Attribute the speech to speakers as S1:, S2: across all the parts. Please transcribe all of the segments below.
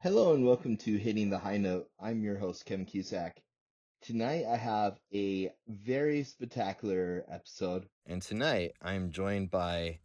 S1: Hello and welcome to Hitting the High Note. I'm your host, Kevin Cusack. Tonight I have a very spectacular episode.
S2: And tonight I'm joined by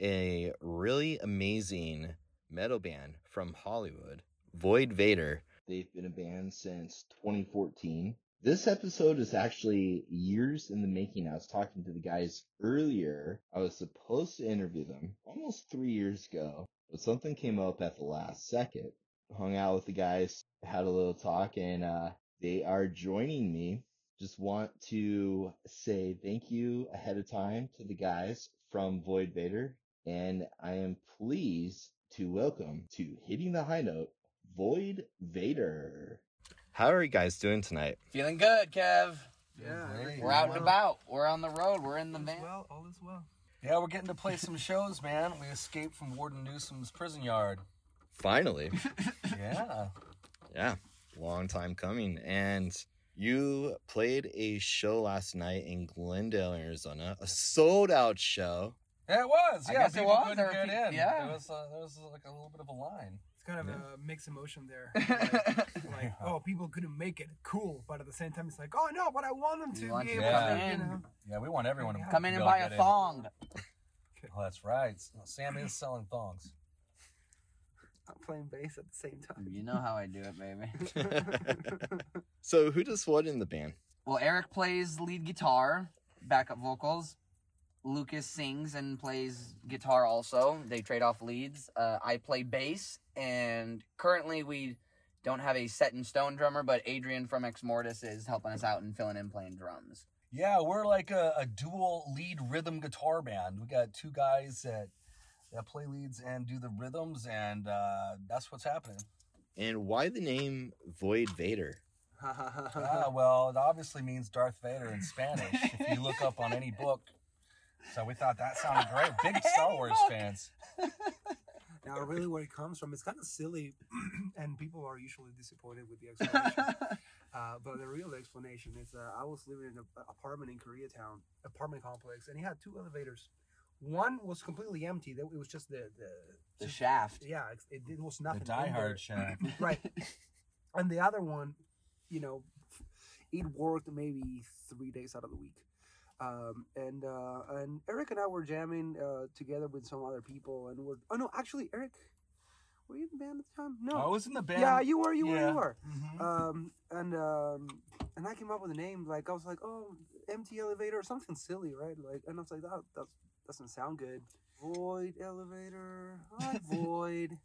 S2: a really amazing metal band from Hollywood, Void Vator.
S1: They've been a band since 2014. This episode is actually years in the making. I was talking to the guys earlier. I was supposed to interview them almost three years ago, but something came up at the last second. Hung out with the guys, had a little talk, and uh, they are joining me. Just want to say thank you ahead of time to the guys from Void Vator, and I am pleased to welcome to Hitting the High Note, Void Vator.
S2: How are you guys doing tonight?
S3: Feeling good, Kev.
S4: Yeah,
S5: Great.
S3: We're out and about. We're on the road. We're in the
S4: All
S3: van.
S4: well. All is well.
S5: Yeah, we're getting to play some shows, man. We escaped from Warden Newsom's prison yard.
S2: Finally.
S5: Yeah.
S2: yeah, long time coming. And you played a show last night in Glendale, Arizona, a sold out show.
S5: Yeah, it was.
S3: I
S5: Yeah,
S3: guess it
S5: people
S3: was.
S5: couldn't
S3: There
S5: get
S3: peop-
S5: in.
S3: yeah.
S5: There was, uh, there was like a little bit of a line.
S4: It's kind of
S2: Yeah.
S4: a mixed emotion there. Like, like, oh, people couldn't make it. Cool. But at the same time, it's like, oh, no, but I want them to
S3: want
S4: be
S3: to
S4: able
S5: come
S4: to, you
S3: in.
S4: know.
S5: Yeah, we want everyone to
S3: Come in and buy
S5: get
S3: a
S5: in.
S3: thong.
S5: Oh, that's right. Sam is selling thongs.
S4: I'm playing bass at the same time.
S3: You know how I do it, baby.
S2: so, who does what in the band?
S3: Well, Erik plays lead guitar, backup vocals. Lucas sings and plays guitar also. They trade off leads. Uh, I play bass, and currently we don't have a set in stone drummer, but Adrian from Exmortus is helping us out and filling in playing drums.
S5: Yeah, we're like a, a dual lead rhythm guitar band. We got two guys that that play leads and do the rhythms, and uh, that's what's happening.
S2: And why the name Void Vator?
S5: ah, well, it obviously means Darth Vader in Spanish if you look up on any book. So we thought that sounded great. Big Star Wars fans.
S4: now, really, where it comes from, it's kind of silly, and people are usually disappointed with the explanation. uh, but the real explanation is uh, I was living in an apartment in Koreatown, apartment complex, and he had two elevators. One was completely empty. That It was just the the,
S3: The
S4: just-
S3: shaft.
S4: Yeah, it, it was
S5: The
S4: nothing. in
S5: Die Hard shaft.
S4: right and the other one you know it worked maybe three days out of the week um, and uh, and erik and i were jamming uh, together with some other people and we're oh no actually erik were you in the band at the time no
S5: I was in the band.
S4: yeah you were you were you were
S5: Mhm.
S4: um, and um, and i came up with a name like i was like oh empty elevator or something silly right like and i was like that that doesn't sound good void elevator hi void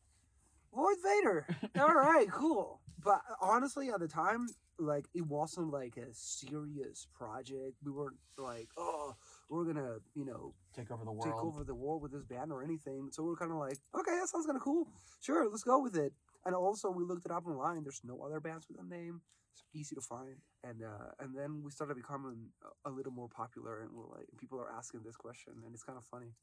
S4: void vator all right cool but honestly at the time like it wasn't like a serious project we weren't like oh we're gonna you know
S3: Take over the world.
S4: take over the world with this band or anything. So we're kind of like, okay, that sounds kind of cool. Sure, let's go with it. And also, we looked it up online. There's no other bands with that name. Easy to find. And uh, and then we started becoming a, little more popular, and we're like, people are asking this question, and it's kind of funny.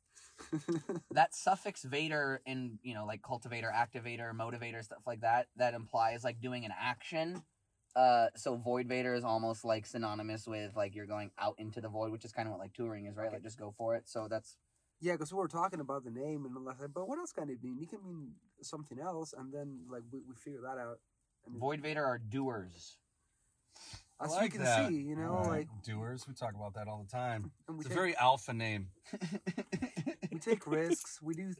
S3: that suffix Vator in you know like cultivator, activator, motivator, stuff like that, that implies like doing an action. Uh, so Void Vator is almost like synonymous with like you're going out into the void, which is kind of what like touring is, right? Like just go for it. So that's
S4: yeah, because we were talking about the name, and was like, but what else can it mean? It can mean something else, and then like we, we figured that out. And
S3: Void Vator are doers.
S5: I
S4: as
S5: like
S4: you can
S5: that.
S4: see, you know,
S5: right.
S4: like
S5: doers. We talk about that all the time.
S4: we
S5: It's a very alpha name.
S4: we take risks. We do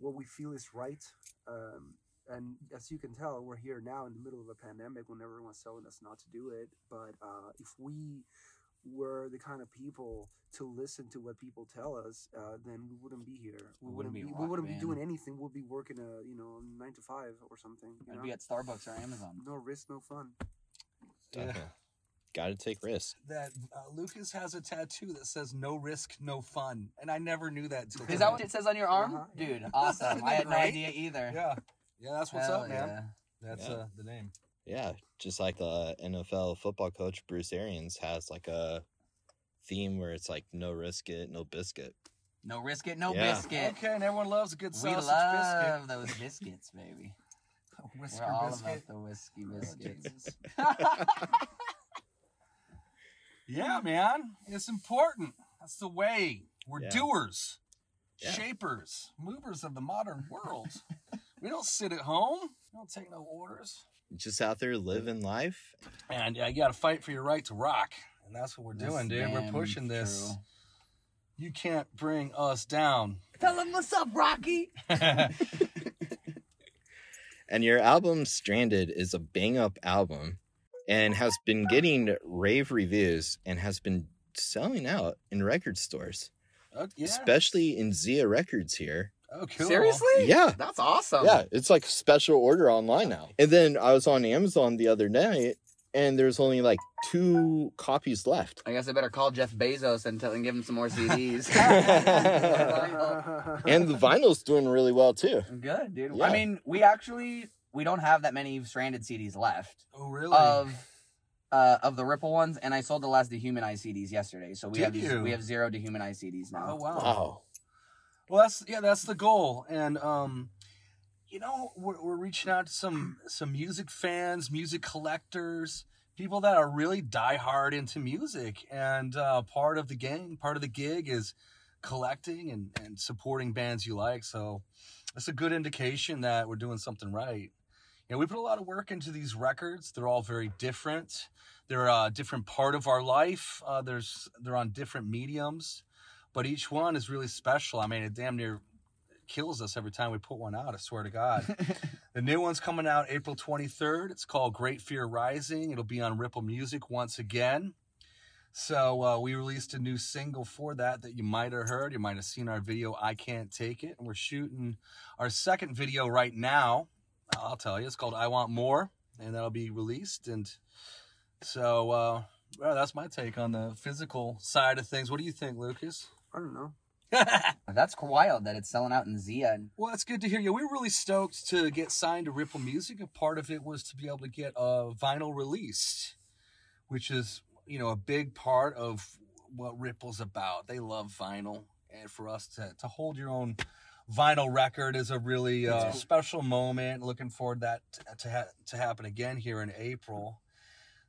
S4: what we feel is right. Um, and as you can tell, we're here now in the middle of a pandemic when everyone's telling us not to do it. But uh, if we were the kind of people to listen to what people tell us, uh, then we wouldn't be here. We
S3: We
S4: wouldn't
S3: be
S4: be. We wouldn't be doing anything. We'd be working a you know nine to five or something. You
S3: I'd
S4: know?
S3: be at Starbucks or Amazon.
S4: no risk, no fun.
S2: Definitely. Gotta take risks.
S5: That uh, Lucas has a tattoo that says "No risk, no fun," and I never knew that. Till
S3: Is that what it says on your arm,
S4: Uh-huh, yeah.
S3: dude? Awesome. I had no
S5: Right?
S3: idea either.
S5: Yeah, yeah, that's what's
S3: Hell
S5: up, man.
S3: yeah.
S5: That's
S2: Yeah.
S5: uh, the name.
S2: Yeah, just like the NFL football coach Bruce Arians has like a theme where it's like no risk it, no biscuit.
S3: No risk it, no
S2: Yeah.
S3: biscuit.
S5: Okay, and everyone loves a good
S3: We
S5: sausage
S3: love those biscuits, baby.
S5: Biscuit. Whisker
S3: We're all
S5: biscuit.
S3: about the whiskey oh,
S5: biscuits. Yeah, man, it's important. That's the way. We're
S2: Yeah.
S5: doers,
S2: Yeah.
S5: shapers, movers of the modern world. we don't sit at home. We don't take no orders.
S2: Just out there living life.
S5: And yeah, you got to fight for your right to rock, and that's what we're
S3: That's
S5: doing, dude. We're
S3: damn
S5: pushing this.
S3: true.
S5: You can't bring us down.
S3: Tell him what's up, Rocky.
S2: And your album Stranded is a bang up album and has been getting rave reviews and has been selling out in record stores,
S5: Oh, yeah.
S2: especially in Zia Records here.
S5: oh, cool.
S3: Seriously?
S2: Yeah.
S3: That's awesome.
S2: Yeah, it's like special order online now. And then I was on Amazon the other night and there's only like two copies left.
S3: I guess I better call Jeff Bezos and tell and give him some more CDs.
S2: And the vinyl's doing really well too.
S3: Good, dude.
S2: Yeah.
S3: I mean, we actually we don't have that many stranded CDs left
S5: Oh, really?
S3: of uh of the Ripple ones, and I sold the last dehumanized CDs yesterday. So we
S5: Did
S3: have
S5: you?
S3: we have zero dehumanized CDs now.
S5: oh, wow.
S2: Wow.
S5: Well, that's yeah, that's the goal, and um, you know, we're, we're reaching out to some some music fans, music collectors, people that are really diehard into music, and uh, part of the gang, part of the gig is collecting and and supporting bands you like. So that's a good indication that we're doing something right. You know, we put a lot of work into these records. They're all very different. They're a different part of our life. Uh, there's they're on different mediums but each one is really special. I mean, it damn near kills us every time we put one out. I swear to God. the new one's coming out April 23rd. It's called Great Fear Rising. It'll be on Ripple Music once again. So uh, we released a new single for that that you might have heard. You might have seen our video, I Can't Take It. And we're shooting our second video right now. I'll tell you, it's called I Want More, and that'll be released. And so, uh, well, that's my take on the physical side of things. What do you think, Lucas?
S4: I don't know.
S3: That's wild that it's selling out in Zia. And
S5: Well, it's good to hear you. We were really stoked to get signed to Ripple Music. A part of it was to be able to get a vinyl released, which is, you know, a big part of what Ripple's about. They love vinyl. And for us to, to hold your own vinyl record is a really uh,
S3: Yeah.
S5: special moment. Looking forward that to, ha- to happen again here in April.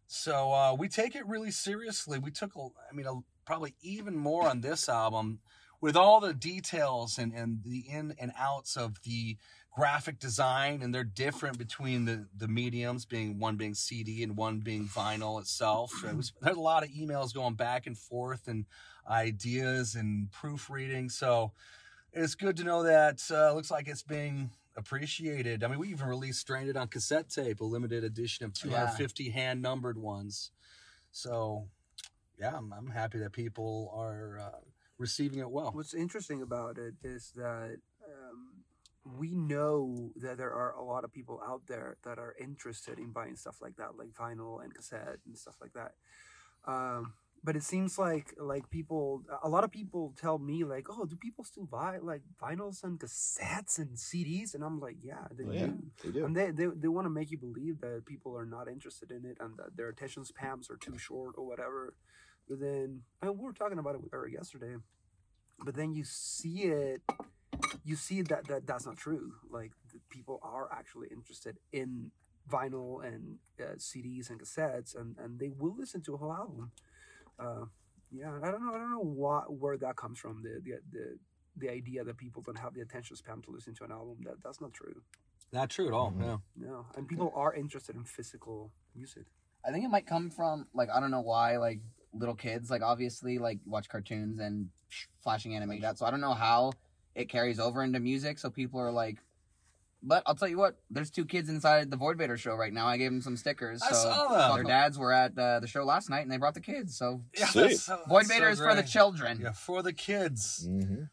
S5: So uh, we take it really seriously. We took, a, I mean, a, probably even more on this album with all the details and, and the in and outs of the graphic design and they're different between the, the mediums being one being cd and one being vinyl itself. It was, there's a lot of emails going back and forth and ideas and proofreading. So it's good to know that uh, looks like it's being appreciated. I mean we even released stranded on cassette tape a limited edition of 250 hand numbered ones. So yeah I'm, I'm happy that people are uh, receiving it well
S4: What's interesting about it is that um, we know that there are a lot of people out there that are interested in buying stuff like that, like vinyl and cassette and stuff like that. Um, but it seems like like people, a lot of people tell me like, oh, do people still buy like vinyls and cassettes and CDs? And I'm like, yeah, they
S2: Oh, yeah,
S4: do.
S2: they do.
S4: And they, they, they want to make you believe that people are not interested in it and that their attention spans are too short or whatever. But then, and we were talking about it with Erik yesterday. But then you see it, you see that, that that's not true. Like the people are actually interested in vinyl and uh, CDs and cassettes, and, and they will listen to a whole album. Uh, yeah, I don't know. I don't know what where that comes from. The the the the idea that people don't have the attention span to listen to an album. That that's not true.
S5: not true at all
S2: Mhm.
S5: yeah
S4: No, and people are interested in physical music.
S3: I think it might come from like I don't know why like little kids like obviously like watch cartoons and flashing anime like that. So I don't know how it carries over into music. So people are like, but I'll tell you what, there's two kids inside the Void Vator show right now. I gave them some stickers.
S5: I
S3: So
S5: saw that.
S3: their dads were at uh, the show last night and they brought the kids. So
S5: Yeah,
S2: Sweet.
S5: that's so-
S3: Void
S5: that's so
S3: Vader is for the children.
S5: Yeah, for the kids,
S2: hmm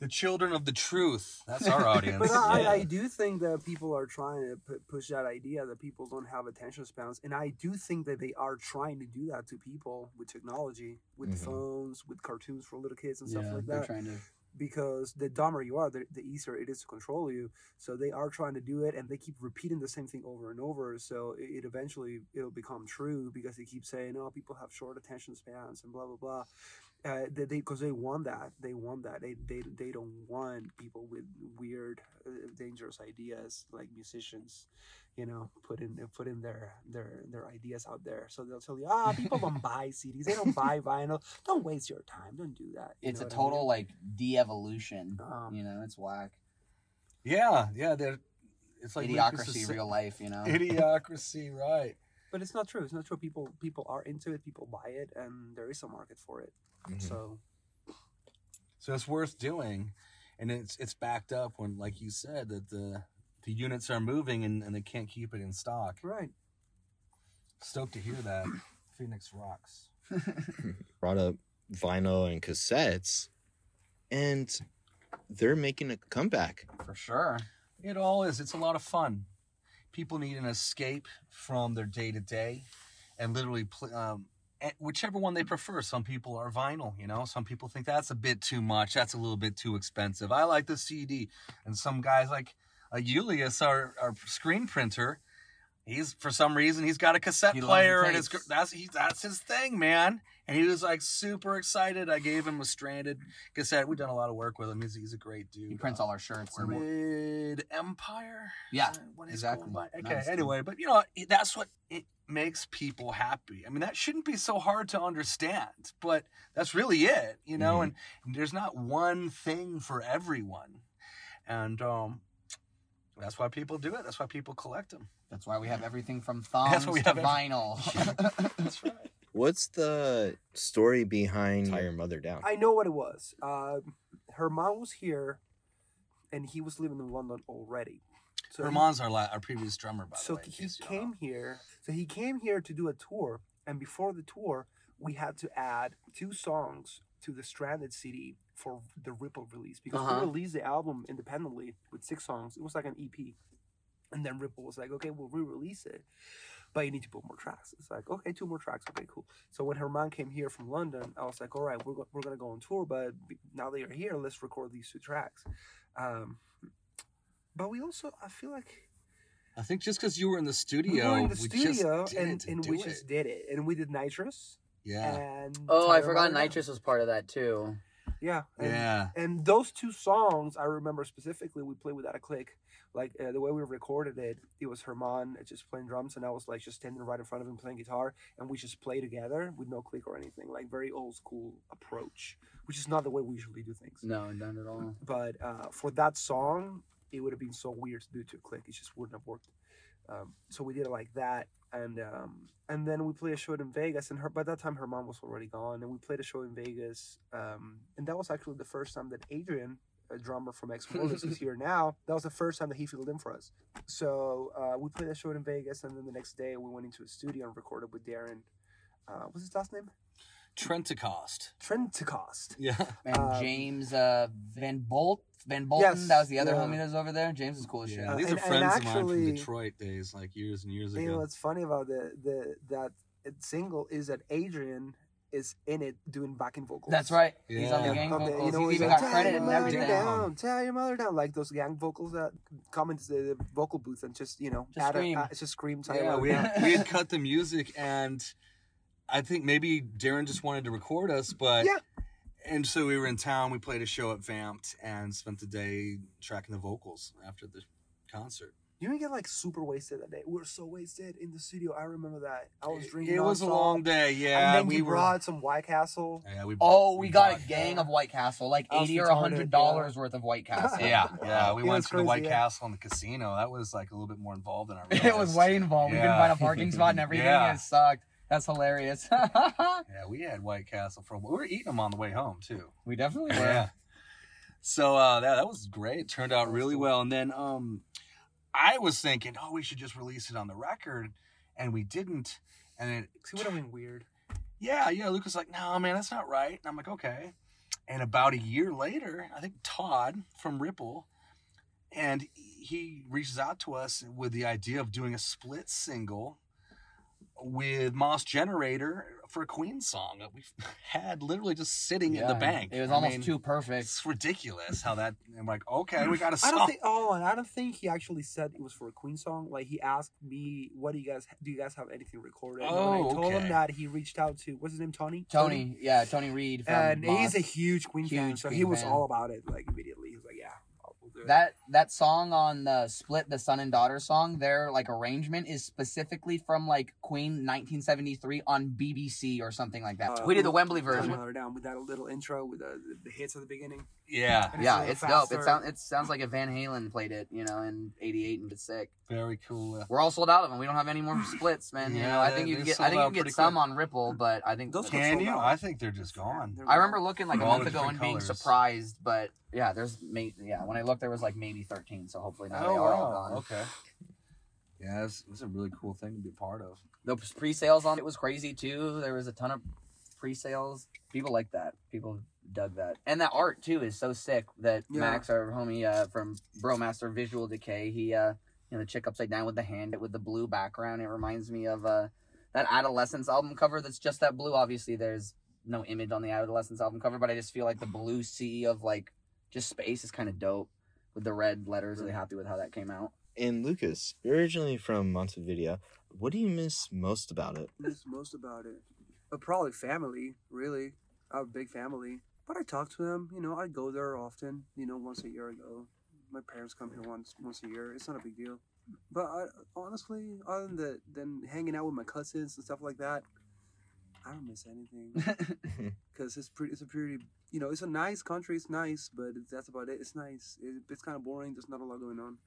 S5: the children of the truth. That's our audience.
S4: But I,
S2: Yeah.
S4: I do think that people are trying to pu- push that idea that people don't have attention spans, and I do think that they are trying to do that to people with technology, with
S2: Mhm.
S4: phones, with cartoons for little kids and stuff
S3: yeah,
S4: like
S3: they're
S4: that.
S3: trying to.
S4: Because the dumber you are, the, the easier it is to control you. So they are trying to do it, and they keep repeating the same thing over and over. So it, it eventually it'll become true because they keep saying, "Oh, people have short attention spans," and blah blah blah. Uh, they because they, want that. They want that. They they they don't want people with weird, uh, dangerous ideas like musicians, you know, put in put in their their their ideas out there. So they'll tell you, ah, people don't buy CDs. They don't buy vinyl. Don't waste your time. Don't do that. You
S3: It's a
S4: what I mean?
S3: total like de-evolution.
S4: Um,
S3: you know, it's whack.
S5: yeah, yeah, they're it's like Lucas
S3: Idiocracy, real life, you know.
S5: Idiocracy, right?
S4: But it's not true. It's not true. People people are into it. People buy it, and there is a market for it.
S2: Mhm.
S4: So
S5: So it's worth doing, and it's it's backed up when, like you said, that the the units are moving and, and they can't keep it in stock.
S4: right.
S5: Stoked to hear that. Phoenix rocks.
S2: Brought up vinyl and cassettes, and they're making a comeback.
S3: For sure.
S5: It all is. It's a lot of fun. People need an escape from their day to day, and literally, pl- um, whichever one they prefer. Some people are vinyl, you know. Some people think that's a bit too much. That's a little bit too expensive. I like the CD, and some guys like uh, Julius, our our screen printer. He's for some reason he's got a cassette
S3: He
S5: player, and it's that's he, that's his thing, man. And he was like super excited. I gave him a stranded cassette. We've done a lot of work with him. He's, he's a great dude.
S3: He prints
S5: Uh,
S3: all our shirts.
S5: Red Empire.
S3: Yeah,
S5: Is that what it's
S3: exactly.
S5: Okay.
S3: Nice.
S5: Anyway, but you know that's what it makes people happy. I mean, that shouldn't be so hard to understand, but that's really it. You know,
S2: Mhm.
S5: and, and there's not one thing for everyone, and um, that's why people do it. That's why people collect them.
S3: That's why we have everything from
S5: That's why we
S3: to
S5: have every-
S3: vinyl.
S5: That's right.
S2: What's the story behind Tie Your Mother Down?
S4: I know what it was. Um, her mom was here, and he was living in London already. So he-
S5: Herman's our la- our previous drummer, by
S4: so
S5: the way. in
S4: he
S5: case know.
S4: came here. So he came here to do a tour, and before the tour, we had to add two songs to the Stranded CD for the Ripple release because
S3: Uh-huh.
S4: we released the album independently with six songs. It was like an EP, and then Ripple was like, "Okay, we'll re-release it." But you need to put more tracks. It's like, okay, two more tracks. Okay, cool. So when Herman came here from London, I was like, all right, we're, go- we're going to go on tour, but now that you're here, let's record these two tracks. Um, but we also, I feel like
S5: I think just because you were in the studio,
S4: we were in the
S5: we
S4: studio and, and we
S5: it.
S4: just did it and we did nitrous
S5: yeah,
S4: and
S3: oh, I forgot
S4: Mother
S3: Nitrous was part of that too.
S4: yeah and,
S5: yeah.
S4: and those two songs i remember specifically we played without a click like uh, the way we recorded it it was herman just playing drums and i was like just standing right in front of him playing guitar and we just play together with no click or anything like very old school approach which is not the way we usually do things
S3: No, none at all.
S4: but uh, for that song, it would have been so weird to do to a click. It just wouldn't have worked. Um, so we did it like that, and um, and then we played a show in Vegas. And her by that time, her mom was already gone, and we played a show in Vegas. Um, and that was actually the first time that Adrian, a drummer from Ex who's here now, that was the first time that he filled in for us. So uh, we played a show in Vegas, and then the next day we went into a studio and recorded with Darren. Uh, what's his last name?
S5: Trentacost.
S4: Trentacost.
S5: Yeah.
S3: And
S4: Um,
S3: James uh, Van Bolt, Van Bolton,
S4: Yes,
S3: that was the other
S4: yeah.
S3: homie that was over there. James is cool as shit.
S5: Yeah,
S4: Uh,
S5: these
S4: and-
S5: are
S4: and
S5: friends of mine from Detroit days, like years and years
S4: ago. you know what's funny about the the that single is that Adrian is in it doing backing vocals.
S3: That's right. He's on the gang
S4: Okay,
S3: vocals.
S4: you know,
S3: He's
S4: he's
S3: even
S4: like,
S3: got credit
S4: your
S3: and
S4: mother
S3: everything.
S4: Down, tell your mother down, like those gang vocals that come into the, the vocal booth and just you know
S3: Just
S4: add
S3: scream.
S4: A, add, just scream. Tell
S5: Yeah, we had, we had cut the music, and I think maybe Darren just wanted to record us, but
S4: Yeah.
S5: And so we were in town. We played a show at Vamped and spent the day tracking the vocals after the concert.
S4: You didn't get like super wasted that day. We were so wasted in the studio. I remember that. I was drinking.
S5: It was a long day. Yeah,
S4: and then
S5: we
S4: you
S5: were.
S4: brought some White Castle.
S5: Yeah, we.
S3: Oh, we got a
S5: bought-
S3: gang of White Castle, like eighty or
S4: retarded,
S3: hundred dollars worth of White Castle.
S5: Yeah, yeah. We
S4: It
S5: went
S4: was
S5: to the White
S4: yeah.
S5: Castle in the casino. That was like a little bit more involved than I realized.
S3: it was way involved. We couldn't find a parking spot and everything.
S5: Yeah.
S3: It sucked. That's hilarious.
S5: Yeah, we had White Castle for. We were eating them on the way home too.
S3: we definitely were.
S5: Yeah. So uh, that that was great. Turned out really well. And then um, I was thinking, oh, we should just release it on the record, and we didn't. And it,
S4: See, would have been weird.
S5: yeah, yeah. Luke was like, no, man, that's not right. And I'm like, okay. And about a year later, I think Todd from Ripple, and he reaches out to us with the idea of doing a split single with Mos Generator for a Queen song that we had literally just sitting in the bank.
S3: It was
S5: I
S3: almost
S5: mean,
S3: too perfect.
S5: It's ridiculous how that. I'm like, okay, we got a
S4: I
S5: song.
S4: don't think. Oh, and I don't think he actually said it was for a Queen song. Like he asked me, "What do you guys do? You guys have anything recorded?" and
S5: Oh,
S4: I told
S5: okay.
S4: him that he reached out to what's his name, Tony.
S3: Tony, yeah, Tony Reed from
S4: and he's a huge Queen fan,
S3: Huge
S4: so
S3: Queen
S4: he was
S3: fan.
S4: all about it. Like immediately, he was like, "Yeah, I'll- we'll do it."
S3: That that song on the split, the son and daughter song, their like arrangement is specifically from like Queen 1973 on BBC or something like that.
S4: Uh,
S3: we did the Wembley version.
S4: her down with that little intro with the, the hits at the beginning.
S5: Yeah,
S4: And
S3: Yeah,
S4: a little
S3: it's dope. It sounds it sounds like if Van Halen played it, you know, in '88 and it's sick.
S5: very cool.
S3: We're all sold out of them. We don't have any more splits, man. you know, I think you can get I think you can get some
S5: quick.
S3: on Ripple, but I think
S4: Those are
S5: Can
S4: sold
S5: you?
S4: out.
S5: I think they're just gone.
S4: They're
S3: I remember looking like a month ago and
S5: different
S3: being surprised, but yeah, there's may yeah. When I looked, there was like maybe 13, so hopefully now
S5: Oh
S3: they are all gone.
S5: Okay. Yeah, it's, it's a really cool thing to be a part of.
S3: The pre-sales on it was crazy too. There was a ton of pre-sales. People like that. People dug that, and that art too is so sick. That
S4: Yeah.
S3: Max, our homie uh, from Bromaster Visual Decay, he uh, you know, the chick upside down with the hand with the blue background. It reminds me of uh, that Adolescents album cover. That's just that blue. Obviously, there's no image on the Adolescents album cover, but I just feel like the blue sea of like just space is kind of dope with the red letters. Really happy with how that came out.
S2: And Lucas, you're originally from Montevideo. What do you miss most about it?
S4: miss most about it? Uh, probably family, really. I have a big family. But I talk to them, you know, I go there often, you know, once a year ago. My parents come here once once a year. It's not a big deal. But I, honestly, other than the, than hanging out with my cousins and stuff like that, I don't miss anything. Because it's pretty, it's a pretty, you know, it's a nice country. It's nice, but that's about it. It's nice. It, it's kind of boring. There's not a lot going on.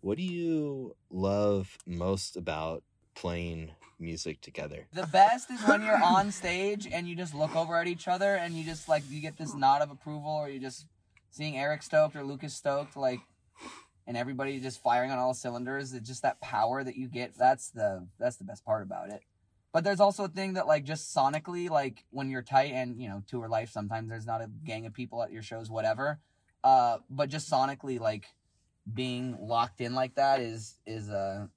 S2: What do you love most about playing music together?
S3: The best is when you're on stage and you just look over at each other and you just like you get this nod of approval or you just seeing Erik stoked or Lucas stoked like and everybody just firing on all cylinders. It's just that power that you get. That's the that's the best part about it. But there's also a thing that like just sonically like when you're tight and you know tour life sometimes there's not a gang of people at your shows whatever. Uh but just sonically like being locked in like that is is a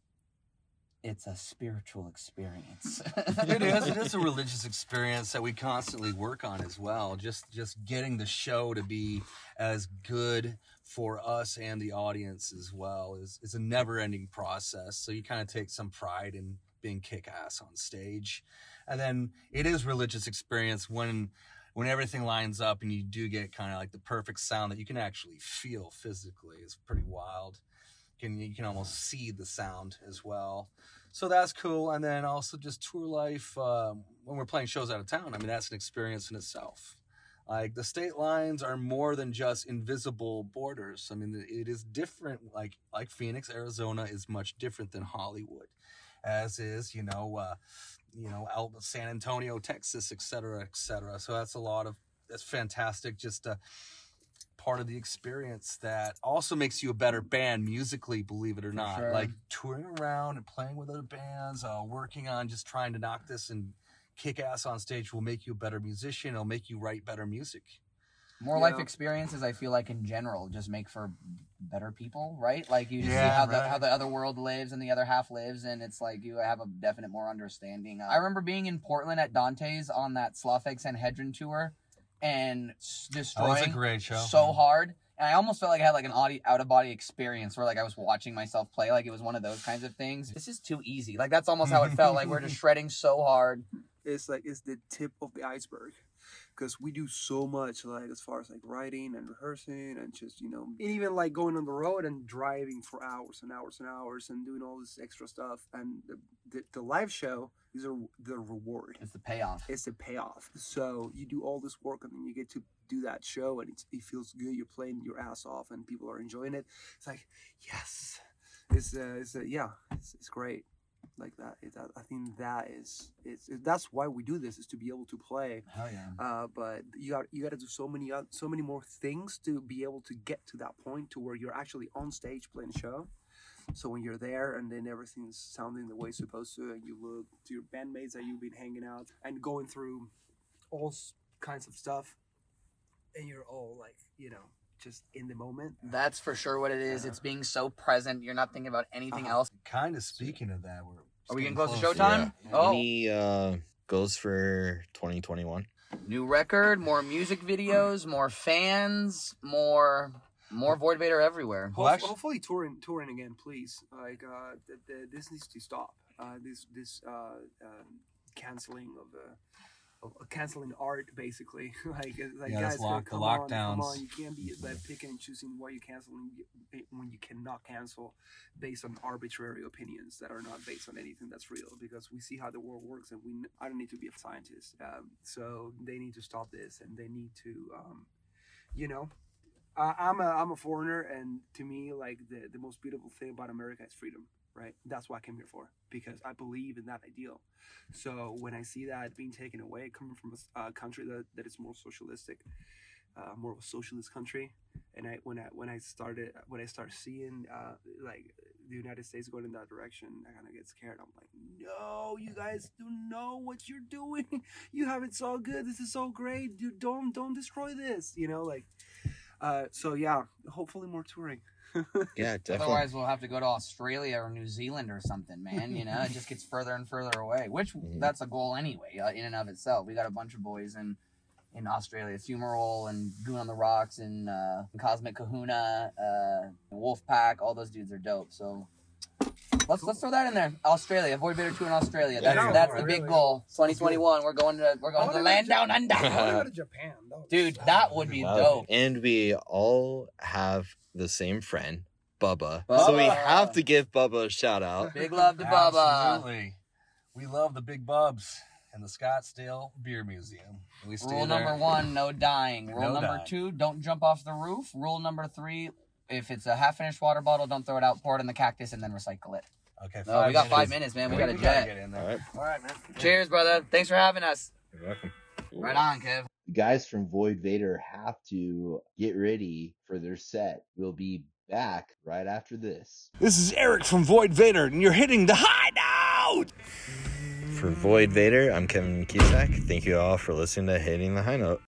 S3: it's a spiritual experience.
S5: it is. It is a religious experience that we constantly work on as well. Just just getting the show to be as good for us and the audience as well is is a never ending process. So you kind of take some pride in being kick ass on stage, and then it is religious experience when when everything lines up and you do get kind of like the perfect sound that you can actually feel physically. It's pretty wild. You can you can almost see the sound as well. So that's cool. And then also just tour life um, when we're playing shows out of town i mean that's an experience in itself. Like the state lines are more than just invisible borders. I mean it is different like like phoenix arizona is much different than hollywood as is you know uh you know out san antonio texas et cetera et cetera. So that's a lot of that's fantastic. Just uh part of the experience that also makes you a better band musically believe it or not.
S3: sure.
S5: like touring around and playing with other bands uh, working on just trying to knock this and kick ass on stage will make you a better musician. It'll make you write better music
S3: More
S4: Yeah.
S3: life experiences, I feel like in general, just make for better people, right? Like you just see
S5: Yeah,
S3: how the how the other world lives and the other half lives, and it's like you have a definite more understanding. I remember being in Portland at Dante's on that Slavek Sanhedrin tour, and s- oh,
S5: that was
S3: destroying
S5: a great show
S3: so hard. And I almost felt like I had like an audio, out of body experience where like I was watching myself play, like it was one of those kinds of things. This is too easy. Like that's almost how it felt. Like we're just shredding so hard.
S4: it's like it's the tip of the iceberg because we do so much like as far as like writing and rehearsing and just you know and even like going on the road and driving for hours and hours and hours and doing all this extra stuff and the, the, the live show is a, the reward.
S3: It's the payoff.
S4: it's the payoff. So you do all this work and then you get to do that show and it's, it feels good. You're playing your ass off and people are enjoying it. It's like yes. It's uh, it's uh, yeah it's, it's great like that it, I- think that is it's it, that's why we do this is to be able to play
S3: Hell yeah.
S4: uh, but you got you got to do so many oth- so many more things to be able to get to that point to where you're actually on stage playing a show so when you're there and then everything's sounding the way it's supposed to and you look to your bandmates that you've been hanging out and going through all kinds of stuff and you're all like you know just in the moment
S3: That's for sure what it is. It's being so present. You're not thinking about anything
S4: Uh-huh.
S3: else.
S5: Kind of speaking of that we're
S3: Are we
S5: getting
S3: getting close to
S5: close.
S3: showtime?
S2: Yeah.
S3: Oh,
S2: he uh, goals for 2021?
S3: new record, more music videos, more fans, more more Void Vator everywhere.
S5: Well, actually-
S4: hopefully touring touring again please like uh the, the, this needs to stop uh this this uh um, canceling of the of canceling art basically. like like
S5: Yeah,
S4: guys,
S5: lock-
S4: come on, come
S5: lockdowns.
S4: on, you can't be like picking and choosing what you cancel when you- when you cannot cancel based on arbitrary opinions that are not based on anything that's real. Because we see how the world works, and we I don't need to be a scientist, um, so they need to stop this, and they need to, um, you know. I I'm a I'm a foreigner, and to me, like the the most beautiful thing about America is freedom, right? That's what I came here for because I believe in that ideal. So when I see that being taken away, coming from a country that, that is more socialistic, uh, more of a socialist country, and I when I when I started when I start seeing uh, like the United States going in that direction, I kind of get scared. I'm like, no, you guys do know what you're doing. You have it so good. This is so great. Dude, don't don't destroy this. You know, like. Uh, so yeah, hopefully more touring.
S2: Yeah, definitely.
S3: Otherwise, we'll have to go to Australia or New Zealand or something, man. You know, it just gets further and further away. Which
S2: Mhm.
S3: that's a goal anyway, uh, in and of itself. We got a bunch of boys in in Australia, Fumarole and Goon on the Rocks and uh, Cosmic Kahuna, uh, Wolfpack. All those dudes are dope. So let's let's throw that in there. Australia, avoid Bitter Two in Australia. That's
S4: Yeah,
S3: that's the
S4: really.
S3: big goal. 2021. We're going to we're going to the land down under.
S4: I want to go to Japan. That
S3: Dude, that would be
S2: Wow.
S3: dope.
S2: And we all have the same friend, Bubba. So we have to give Bubba a shout out.
S3: Big love to Bubba.
S5: Absolutely. We love the big bubs and the Scottsdale Beer Museum. We stay
S3: Rule
S5: there.
S3: number one, no dying. Rule
S5: No
S3: number
S5: dying.
S3: two, don't jump off the roof. Rule number three, if it's a half finished water bottle, don't throw it out, pour it in the cactus, and then recycle it.
S5: Okay,
S3: No, we got five
S5: minutes.
S3: minutes, man. We
S5: We
S3: got a
S5: gotta
S3: jet.
S5: get in there.
S2: All right.
S5: All right, man.
S3: Cheers, brother. Thanks for having us.
S2: You're welcome.
S3: Right on, Kev.
S1: The guys from Void Vator have to get ready for their set. We'll be back right after this.
S5: This is Erik from Void Vator, and you're hitting the High Note.
S2: For Void Vator, I'm Kevin Cusack. Thank you all for listening to Hitting the High Note.